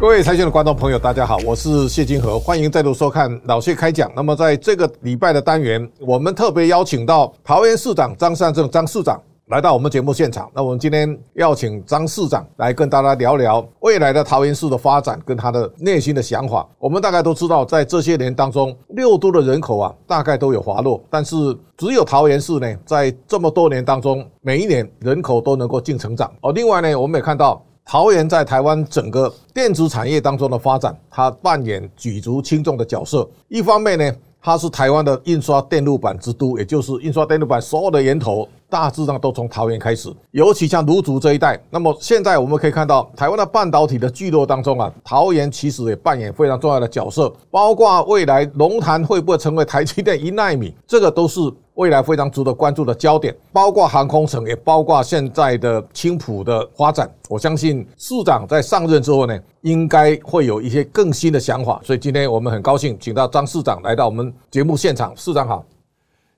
各位财经的观众朋友，大家好，我是谢金河，欢迎再度收看老谢开讲。那么在这个礼拜的单元，我们特别邀请到桃园市长张善政张市长来到我们节目现场。那我们今天邀请张市长来跟大家聊聊未来的桃园市的发展跟他的内心的想法。我们大概都知道，在这些年当中，六都的人口啊，大概都有滑落，但是只有桃园市呢，在这么多年当中，每一年人口都能够净成长。哦，另外呢，我们也看到。桃园在台湾整个电子产业当中的发展，它扮演举足轻重的角色。一方面呢，它是台湾的印刷电路板之都，也就是印刷电路板所有的源头。大致上都从桃园开始，尤其像芦竹这一带。那么现在我们可以看到，台湾的半导体的聚落当中啊，桃园其实也扮演非常重要的角色。包括未来龙潭会不会成为台积电一奈米，这个都是未来非常值得关注的焦点。包括航空城，也包括现在的青埔的发展。我相信市长在上任之后呢，应该会有一些更新的想法。所以今天我们很高兴请到张市长来到我们节目现场。市长好。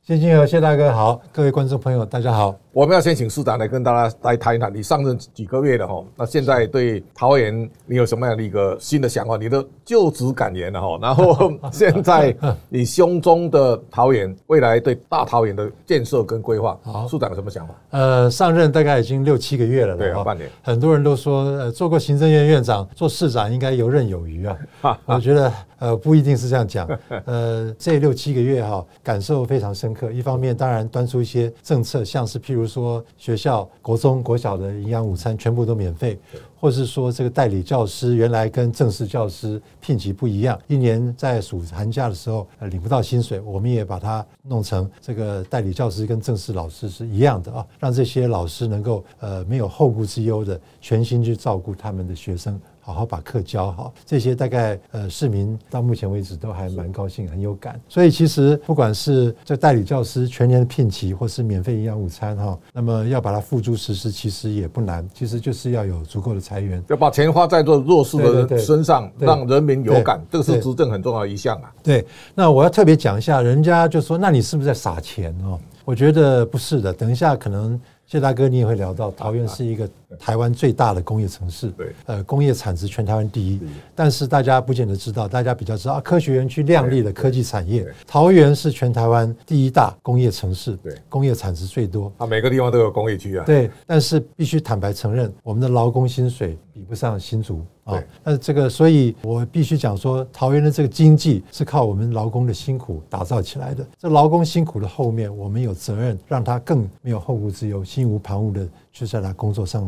谢金河，谢大哥好，各位观众朋友，大家好。我们要先请市长来跟大家来谈一谈，你上任几个月了哈？那现在对桃园你有什么样的一个新的想法？你的就职感言了哈？然后现在你胸中的桃园未来对大桃园的建设跟规划，好，市长有什么想法？呃，上任大概已经六七个月了，对，半年。很多人都说，呃，做过行政院院长，做市长应该游刃有余啊。我觉得，呃，不一定是这样讲。呃，这六七个月哈，感受非常深刻。一方面，当然端出一些政策，像是譬如。比如说学校国中国小的营养午餐全部都免费，或是说这个代理教师原来跟正式教师聘级不一样，一年在暑寒假的时候领不到薪水，我们也把它弄成这个代理教师跟正式老师是一样的啊，让这些老师能够呃没有后顾之忧的全心去照顾他们的学生。好好把课教好，这些大概呃市民到目前为止都还蛮高兴，很有感。所以其实不管是这代理教师全年的聘期，或是免费营养午餐哈，那么要把它付诸实施，其实也不难。其实就是要有足够的财源，要把钱花在做弱势的人身上，让人民有感，这个是执政很重要的一项啊。对，那我要特别讲一下，人家就说，那你是不是在撒钱哦？我觉得不是的。等一下可能。谢大哥，你也会聊到桃园是一个台湾最大的工业城市，对，呃，工业产值全台湾第一。但是大家不见得知道，大家比较知道科学园区亮丽的科技产业，桃园是全台湾第一大工业城市，对，工业产值最多。啊，每个地方都有工业区啊。对，但是必须坦白承认，我们的劳工薪水比不上新竹。啊，那这个，所以我必须讲说，桃园的这个经济是靠我们劳工的辛苦打造起来的。这劳工辛苦的后面，我们有责任让他更没有后顾之忧、心无旁骛的去在他工作上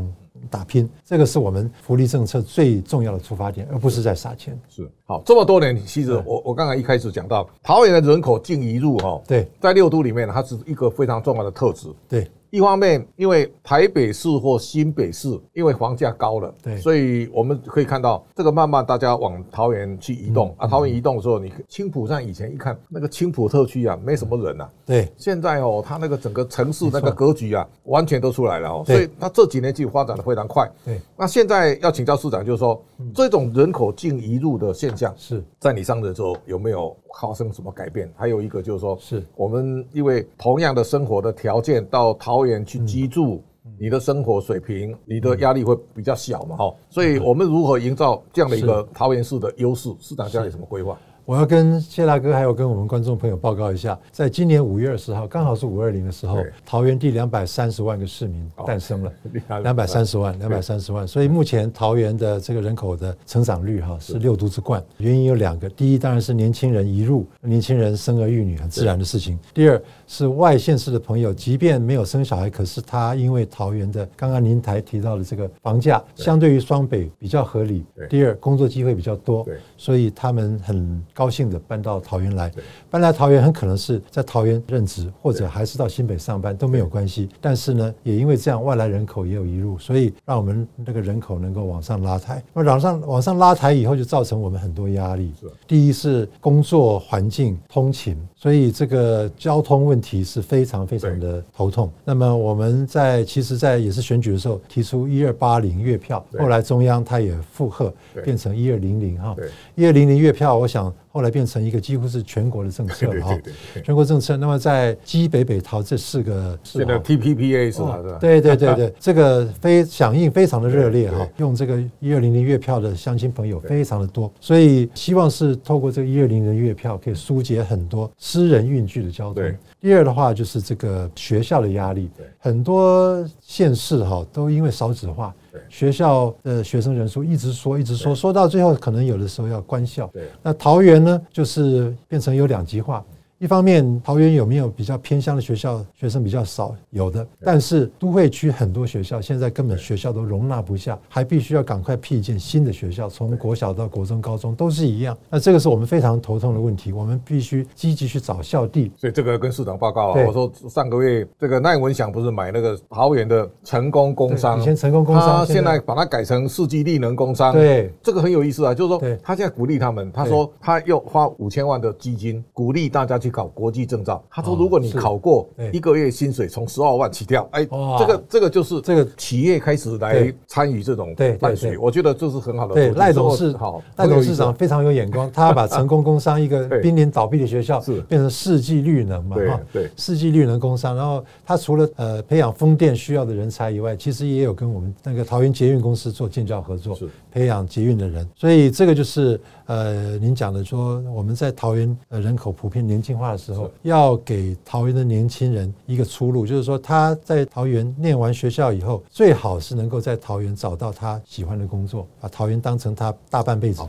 打拼。这个是我们福利政策最重要的出发点，而不是在撒钱。是好，这么多年，其实我我刚才一开始讲到桃园的人口净移入哈，对，在六都里面，它是一个非常重要的特质。对。一方面，因为台北市或新北市因为房价高了，对，所以我们可以看到这个慢慢大家往桃园去移动啊。桃园移动的时候，你青浦站以前一看那个青浦特区啊，没什么人呐。对，现在哦，它那个整个城市那个格局啊，完全都出来了哦。所以它这几年其实发展的非常快。对，那现在要请教市长，就是说这种人口净移入的现象是在你上任之后有没有发生什么改变？还有一个就是说，是我们因为同样的生活的条件到桃园去居住，你的生活水平，你的压力会比较小嘛？哈，所以我们如何营造这样的一个桃园市的优势？市长家有什么规划？我要跟谢大哥还有跟我们观众朋友报告一下，在今年五月二十号，刚好是五二零的时候，桃园第两百三十万个市民诞生了，两百三十万，两百三十万。所以目前桃园的这个人口的成长率哈是六都之冠，原因有两个，第一当然是年轻人移入，年轻人生儿育女很自然的事情。第二是外县市的朋友，即便没有生小孩，可是他因为桃园的刚刚您台提到的这个房价相对于双北比较合理，第二工作机会比较多，所以他们很。高兴的搬到桃园来，搬来桃园很可能是在桃园任职，或者还是到新北上班都没有关系。但是呢，也因为这样，外来人口也有移入，所以让我们那个人口能够往上拉抬。那往上往上拉抬以后，就造成我们很多压力。第一是工作环境通勤，所以这个交通问题是非常非常的头痛。那么我们在其实，在也是选举的时候提出一二八零月票，后来中央他也附和，变成一二零零哈，一二零零月票，我想。后来变成一个几乎是全国的政策了哈。全国政策。那么在基北北桃这四个，现在 TPPA 是吧？对对对对，这个非响应非常的热烈哈。用这个一二零零月票的乡亲朋友非常的多，所以希望是透过这个一二零零月票可以疏解很多私人运具的交通。第二的话就是这个学校的压力，很多县市哈都因为少子化。学校的学生人数一直说，一直说，说到最后，可能有的时候要关校。那桃园呢，就是变成有两极化。一方面，桃园有没有比较偏乡的学校，学生比较少？有的，但是都会区很多学校现在根本学校都容纳不下，还必须要赶快辟建新的学校，从国小到国中、高中都是一样。那这个是我们非常头痛的问题，我们必须积极去找校地。所以这个跟市长报告啊，我说上个月这个赖文祥不是买那个桃园的成功工商，以前成功工商，他现在把它改成世纪力能工商。对，这个很有意思啊，就是说他现在鼓励他们，他说他要花五千万的基金鼓励大家去考国际证照。他说：“如果你考过，一个月薪水从十二万起跳，哎，这个这个就是这个。企业开始来参与这种办学，我觉得这是很好的。对，赖董事好，赖董事长非常有眼光，他把成功工商一个 濒临倒闭的学校，变成世纪绿能嘛，哈，对，世纪绿能工商。然后他除了呃培养风电需要的人才以外，其实也有跟我们那个桃园捷运公司做建教合作，培养捷运的人。所以这个就是呃您讲的说，我们在桃园呃人口普遍年轻化的时候要。”要给桃园的年轻人一个出路，就是说他在桃园念完学校以后，最好是能够在桃园找到他喜欢的工作，把桃园当成他大半辈子。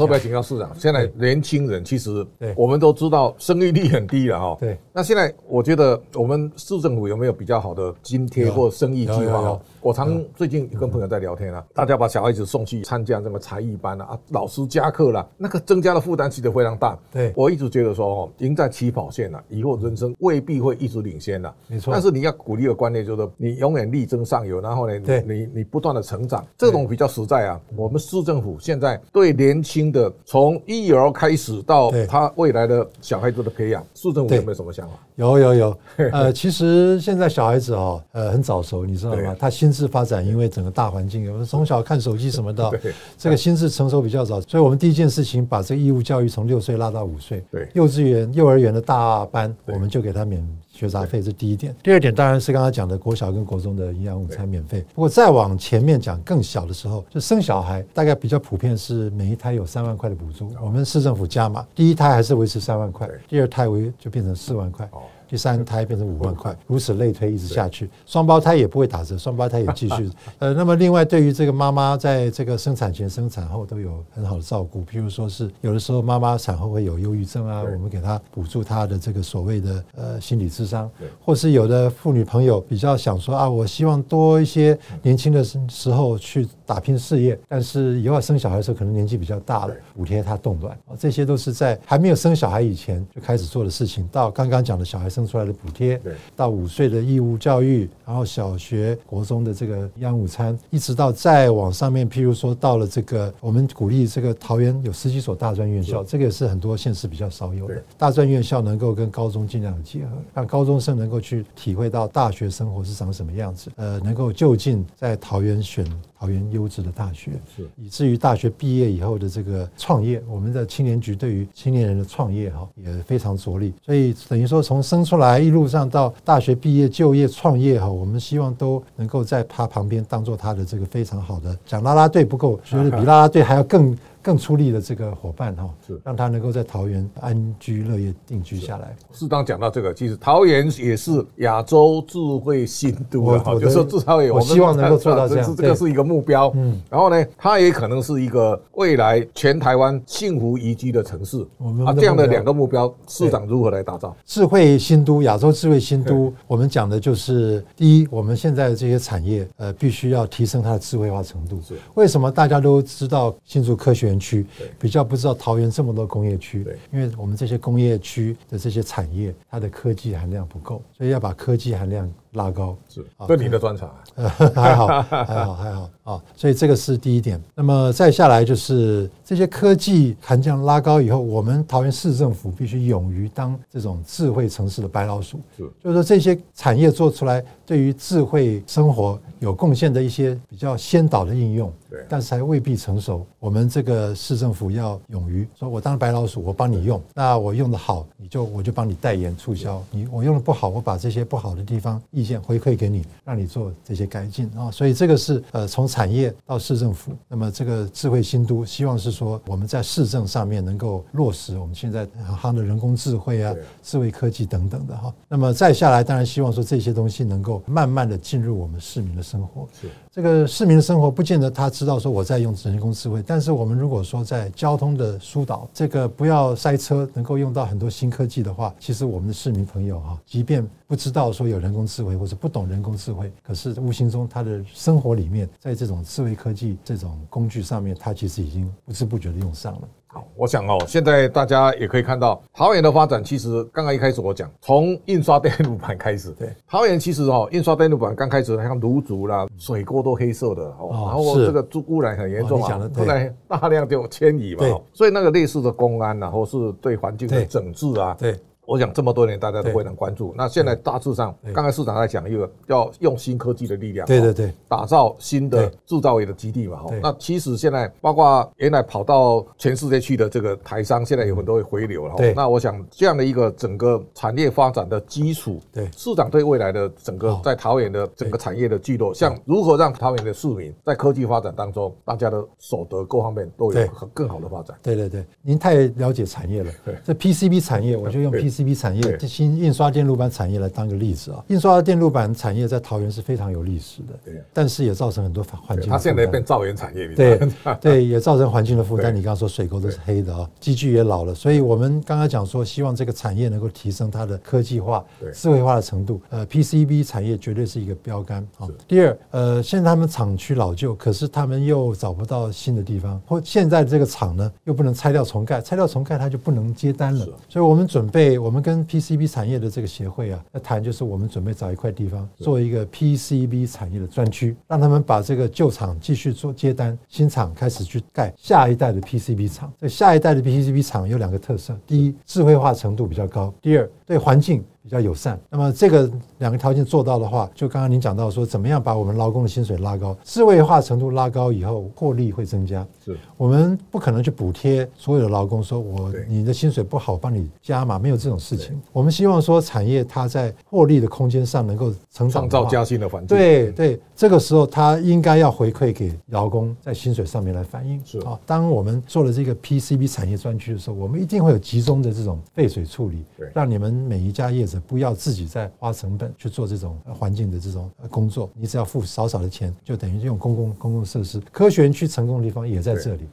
特别请教市长，现在年轻人其实我们都知道生育率很低了哈。对。那现在我觉得我们市政府有没有比较好的津贴或生育计划？我常最近跟朋友在聊天啊，大家把小孩子送去参加什么才艺班啊，老师加课了，那个增加的负担其实非常大。对。我一直觉得说哦，赢在起跑线了，以后人生未必会一直领先了。没错。但是你要鼓励的观念就是你永远力争上游，然后呢，你你不断的成长，这种比较实在啊。我们市政府现在对年轻的从育儿开始到他未来的小孩子的培养，市政府有没有什么想法？有有有，呃，其实现在小孩子哦，呃，很早熟，你知道吗？他心智发展，因为整个大环境，我们从小看手机什么的，这个心智成熟比较早，所以我们第一件事情把这个义务教育从六岁拉到五岁，对，幼稚园、幼儿园的大班，我们就给他免。学杂费是第一点，第二点当然是刚刚讲的国小跟国中的营养午餐免费。不过再往前面讲，更小的时候就生小孩，大概比较普遍是每一胎有三万块的补助，我们市政府加码，第一胎还是维持三万块，第二胎为就变成四万块。第三胎变成五万块，如此类推，一直下去。双胞胎也不会打折，双胞胎也继续。呃，那么另外对于这个妈妈在这个生产前、生产后都有很好的照顾，譬如说是有的时候妈妈产后会有忧郁症啊，我们给她补助她的这个所谓的呃心理智商，或是有的妇女朋友比较想说啊，我希望多一些年轻的时候去打拼事业，但是以后生小孩的时候可能年纪比较大了，补贴他冻卵，这些都是在还没有生小孩以前就开始做的事情。到刚刚讲的小孩生。生出来的补贴，到五岁的义务教育，然后小学、国中的这个营养午餐，一直到再往上面，譬如说到了这个，我们鼓励这个桃园有十几所大专院校，这个也是很多县市比较少有的。大专院校能够跟高中尽量的结合，让高中生能够去体会到大学生活是长什么样子，呃，能够就近在桃园选。桃园优质的大学，是以至于大学毕业以后的这个创业，我们的青年局对于青年人的创业哈也非常着力。所以等于说，从生出来一路上到大学毕业、就业、创业哈，我们希望都能够在他旁边当做他的这个非常好的，讲啦啦队不够，觉得比啦啦队还要更。更出力的这个伙伴哈，是让他能够在桃园安居乐业定居下来。适当讲到这个，其实桃园也是亚洲智慧新都啊，就是说至少也我希望能够做到这样，这个是一个目标。嗯，然后呢，它也可能是一个未来全台湾幸福宜居的城市。我们啊，这样的两个目标，市长如何来打造智慧新都？亚洲智慧新都，我们讲的就是第一，我们现在的这些产业呃，必须要提升它的智慧化程度。是为什么大家都知道新竹科学园区比较不知道桃园这么多工业区，因为我们这些工业区的这些产业，它的科技含量不够，所以要把科技含量拉高。是，这你的专长、啊，还好，还好，还好啊。所以这个是第一点。那么再下来就是这些科技含量拉高以后，我们桃园市政府必须勇于当这种智慧城市的白老鼠。是，就是说这些产业做出来，对于智慧生活有贡献的一些比较先导的应用。对，但是还未必成熟。我们这个市政府要勇于说，我当白老鼠，我帮你用。那我用的好，你就我就帮你代言促销。你我用的不好，我把这些不好的地方意见回馈给你，让你做这些改进啊。所以这个是呃，从产业到市政府，那么这个智慧新都，希望是说我们在市政上面能够落实我们现在夯的人工智慧啊、智慧科技等等的哈。那么再下来，当然希望说这些东西能够慢慢的进入我们市民的生活。是这个市民的生活，不见得他。知道说我在用人工智慧，但是我们如果说在交通的疏导，这个不要塞车，能够用到很多新科技的话，其实我们的市民朋友哈，即便不知道说有人工智慧或者不懂人工智慧，可是无形中他的生活里面，在这种智慧科技这种工具上面，他其实已经不知不觉的用上了。好，我想哦，现在大家也可以看到桃园的发展。其实刚刚一开始我讲，从印刷电路板开始，对，桃园其实哦，印刷电路板刚开始像炉竹啦，水锅都黑色的哦，然后这个污染很严重啊，后来大量就迁移嘛，所以那个类似的公安啊，或是对环境的整治啊，对。我想这么多年大家都非常关注。那现在大致上，刚才市长在讲一个要用新科技的力量，对对对，打造新的制造业的基地嘛。哈那其实现在包括原来跑到全世界去的这个台商，现在有很多会回流了。那我想这样的一个整个产业发展的基础，对市长对未来的整个在桃园的整个产业的聚落，像如何让桃园的市民在科技发展当中，大家的所得各方面都有更好的发展。对对对，您太了解产业了。对，这 PCB 产业，我就用 PC。PCB 产业，新印刷电路板产业来当个例子啊，印刷电路板产业在桃园是非常有历史的，对，但是也造成很多环境。它现在变造园产业，对 对，也造成环境的负担。你刚刚说水沟都是黑的啊，机具也老了，所以我们刚刚讲说，希望这个产业能够提升它的科技化、智慧化的程度。呃，PCB 产业绝对是一个标杆啊。第二，呃，现在他们厂区老旧，可是他们又找不到新的地方，或现在这个厂呢又不能拆掉重盖，拆掉重盖它就不能接单了。所以我们准备。我们跟 PCB 产业的这个协会啊，要谈，就是我们准备找一块地方，做一个 PCB 产业的专区，让他们把这个旧厂继续做接单，新厂开始去盖下一代的 PCB 厂。这下一代的 PCB 厂有两个特色：第一，智慧化程度比较高；第二，对环境。比较友善，那么这个两个条件做到的话，就刚刚您讲到说，怎么样把我们劳工的薪水拉高，智慧化程度拉高以后，获利会增加。是，我们不可能去补贴所有的劳工，说我你的薪水不好，帮你加嘛，没有这种事情。我们希望说，产业它在获利的空间上能够成长，创造加薪的环境。对对，这个时候它应该要回馈给劳工在薪水上面来反映。是啊，当我们做了这个 PCB 产业专区的时候，我们一定会有集中的这种废水处理，让你们每一家业。不要自己再花成本去做这种环境的这种工作，你只要付少少的钱，就等于用公共公共设施。科学园区成功的地方也在这里。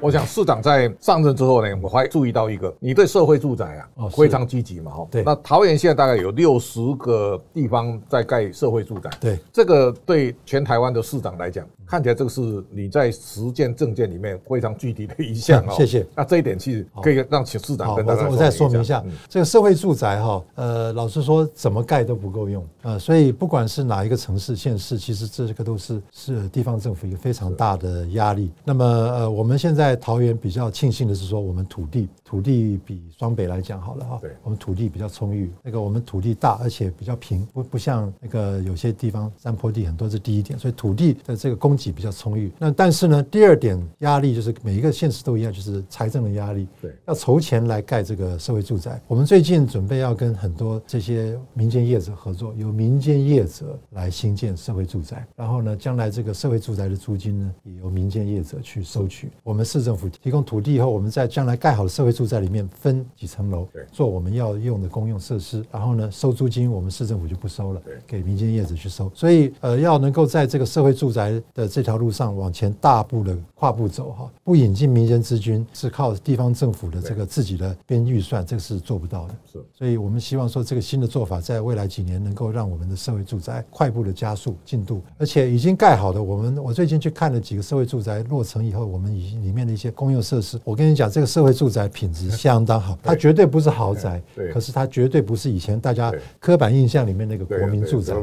我想市长在上任之后呢，我还注意到一个，你对社会住宅啊非常积极嘛，哈。对。那桃园现在大概有六十个地方在盖社会住宅。对。这个对全台湾的市长来讲。看起来这个是你在实践政见里面非常具体的一项哦。谢谢。那这一点其实可以让请市长跟大家。我再说明一下，这个社会住宅哈，呃，老实说怎么盖都不够用啊，所以不管是哪一个城市、县市，其实这个都是是地方政府一个非常大的压力。那么呃，我们现在桃园比较庆幸的是说，我们土地土地比双北来讲好了哈，对，我们土地比较充裕，那个我们土地大而且比较平，不不像那个有些地方山坡地很多，是第一点，所以土地的这个供给比较充裕，那但是呢，第二点压力就是每一个县市都一样，就是财政的压力。对，要筹钱来盖这个社会住宅。我们最近准备要跟很多这些民间业者合作，由民间业者来兴建社会住宅。然后呢，将来这个社会住宅的租金呢，也由民间业者去收取。我们市政府提供土地以后，我们在将来盖好的社会住宅里面分几层楼，做我们要用的公用设施。然后呢，收租金我们市政府就不收了，给民间业主去收。所以呃，要能够在这个社会住宅的这条路。上往前大步的跨步走哈，不引进民间资金，是靠地方政府的这个自己的编预算，这个是做不到的。是，所以我们希望说这个新的做法，在未来几年能够让我们的社会住宅快步的加速进度，而且已经盖好的，我们我最近去看了几个社会住宅落成以后，我们已经里面的一些公用设施。我跟你讲，这个社会住宅品质相当好，它绝对不是豪宅，可是它绝对不是以前大家刻板印象里面那个国民住宅，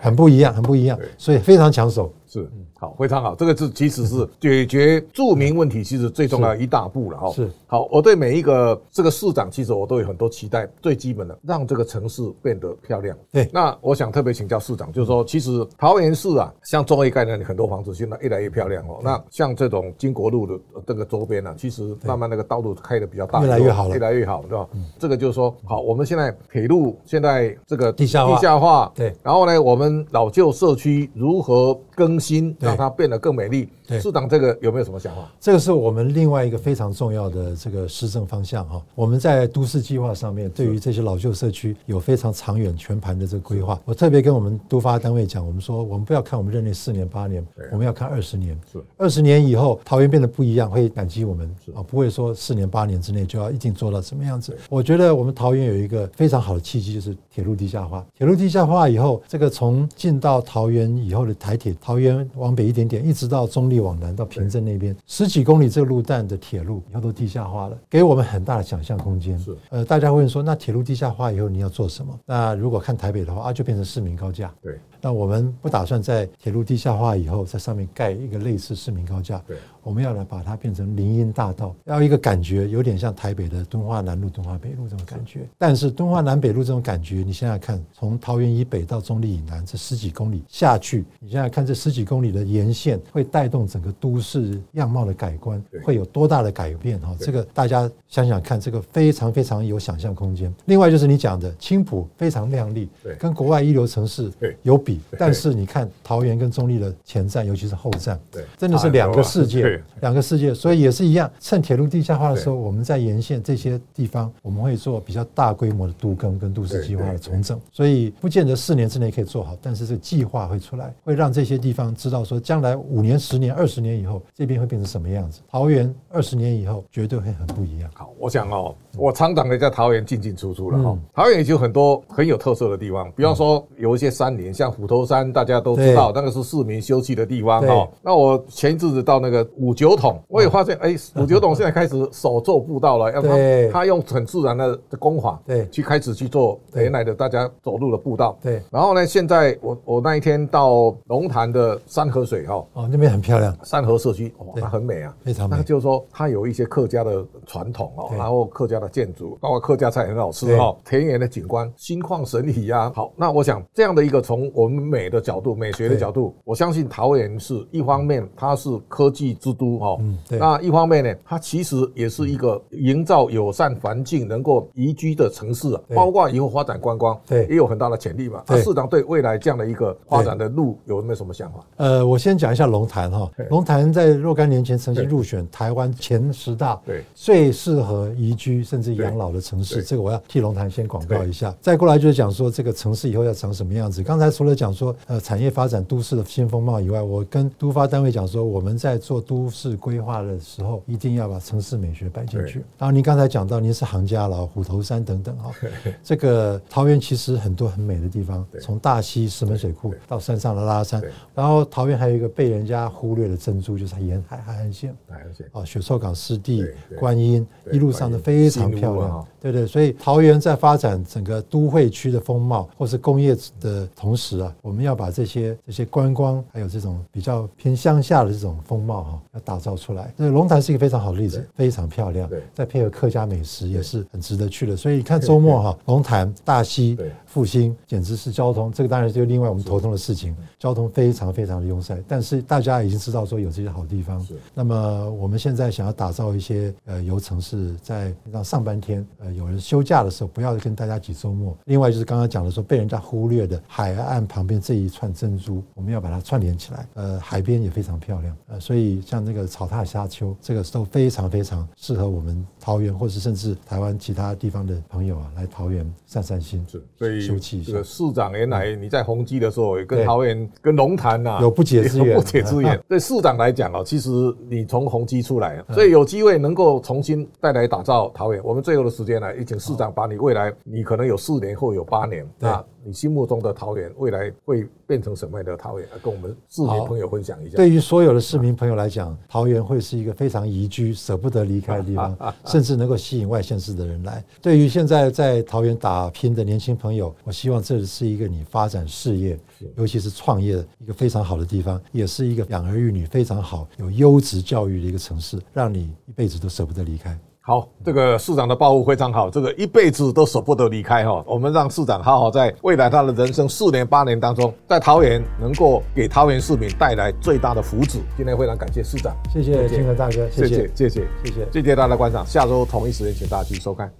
很不一样，很不一样，所以非常抢手。是。好，非常好，这个是其实是解决住民问题，其实最重要的一大步了哈。是，好，我对每一个这个市长，其实我都有很多期待。最基本的，让这个城市变得漂亮。对，那我想特别请教市长，就是说，其实桃园市啊，像中医概念，很多房子现在越来越漂亮哦。那像这种金国路的这个周边呢，其实慢慢那个道路开的比较大，越来越好了，越来越好，对吧？这个就是说，好，我们现在铁路现在这个地下地下化，对，然后呢，我们老旧社区如何更新，让它变得更美丽。对，市长这个有没有什么想法？这个是我们另外一个非常重要的这个施政方向哈。我们在都市计划上面，对于这些老旧社区有非常长远全盘的这个规划。我特别跟我们都发单位讲，我们说我们不要看我们任内四年八年，我们要看二十年。是二十年以后，桃园变得不一样，会感激我们啊，不会说四年八年之内就要一定做到什么样子。我觉得我们桃园有一个非常好的契机，就是铁路地下化。铁路地下化以后，这个从进到桃园以后的台铁，桃园往北一点点，一直到中立往南到平镇那边十几公里这个路段的铁路以后都地下化了，给我们很大的想象空间。是呃，大家会问说，那铁路地下化以后你要做什么？那如果看台北的话啊，就变成市民高架。对。那我们不打算在铁路地下化以后，在上面盖一个类似市民高架。对，我们要来把它变成林荫大道，要一个感觉有点像台北的敦化南路、敦化北路这种感觉。但是敦化南北路这种感觉，你现在看，从桃园以北到中立以南这十几公里下去，你现在看这十几公里的沿线，会带动整个都市样貌的改观，会有多大的改变？哈，这个大家想想看，这个非常非常有想象空间。另外就是你讲的青浦非常亮丽，对，跟国外一流城市有比。但是你看桃园跟中立的前站，尤其是后站，对，真的是两个世界，两个世界。所以也是一样，趁铁路地下化的时候，我们在沿线这些地方，我们会做比较大规模的都更跟都市计划的重整。所以不见得四年之内可以做好，但是这个计划会出来，会让这些地方知道说，将来五年、十年、二十年以后，这边会变成什么样子。桃园二十年以后绝对会很不一样。好，我想哦，我常常的在桃园进进出出了哈，桃园也有很多很有特色的地方，比方说有一些山林，像虎头山，大家都知道那个是市民休憩的地方哈。那我前一阵子到那个五九桶，我也发现哎，五九桶现在开始手做步道了，要他他用很自然的工法，对，去开始去做原来的大家走路的步道。对，然后呢，现在我我那一天到龙潭的山河水哈，哦，那边很漂亮，山河社区哇，那很美啊，非常美。那就是说它有一些客家的传统哦，然后客家的建筑，包括客家菜很好吃哈，田园的景观，心旷神怡啊。好，那我想这样的一个从我们美的角度、美学的角度，我相信桃园是一方面它是科技之都哈，那一方面呢，它其实也是一个营造友善环境、能够宜居的城市啊，包括以后发展观光，对，也有很大的潜力嘛。那市长对未来这样的一个发展的路有没有什么想法？呃，我先讲一下龙潭哈，龙潭在若干年前曾经入选台湾前十大对。最适合宜居甚至养老的城市，这个我要替龙潭先广告一下。再过来就是讲说这个城市以后要长什么样子。刚才除了讲说呃产业发展都市的新风貌以外，我跟都发单位讲说，我们在做都市规划的时候，一定要把城市美学摆进去。然后您刚才讲到您是行家了虎头山等等啊，这个桃园其实很多很美的地方，从大溪石门水库到山上的拉山，然后桃园还有一个被人家忽略的珍珠，就是沿海海岸线，海岸线。啊，雪臭港湿地、观音一路上的非常漂亮。对对，所以桃园在发展整个都会区的风貌，或是工业的同时啊，我们要把这些这些观光，还有这种比较偏乡下的这种风貌哈，要打造出来。这龙潭是一个非常好的例子，非常漂亮。对，再配合客家美食，也是很值得去的。所以你看周末哈，龙潭、大溪、复兴，简直是交通。这个当然就另外我们头痛的事情，交通非常非常的拥塞。但是大家已经知道说有这些好地方。那么我们现在想要打造一些呃游城市，在让上半天呃。有人休假的时候，不要跟大家挤周末。另外就是刚刚讲的说，被人家忽略的海岸旁边这一串珍珠，我们要把它串联起来。呃，海边也非常漂亮。呃，所以像那个草踏沙丘，这个都非常非常适合我们桃园，或是甚至台湾其他地方的朋友啊，来桃园散散心，是，所以休憩一下。这个市长原来你在宏基的时候，也跟桃园、跟龙潭呐有不解之缘，不解之缘。对市长来讲哦，其实你从宏基出来，所以有机会能够重新再来打造桃园。我们最后的时间呢，也请市长把你未来，你可能有四年或有八年，那你心目中的桃园未来会变成什么样的桃园？跟我们市民朋友分享一下。对于所有的市民朋友来讲，桃园会是一个非常宜居、舍不得离开的地方，甚至能够吸引外县市的人来。对于现在在桃园打拼的年轻朋友，我希望这是一个你发展事业，尤其是创业的一个非常好的地方，也是一个养儿育女非常好、有优质教育的一个城市，让你一辈子都舍不得离开。好，这个市长的抱负非常好，这个一辈子都舍不得离开哈。我们让市长好好在未来他的人生四年八年当中，在桃园能够给桃园市民带来最大的福祉。今天非常感谢市长，谢谢金河大哥，谢谢谢谢谢谢，谢谢大家的观赏，下周同一时间请大家继续收看。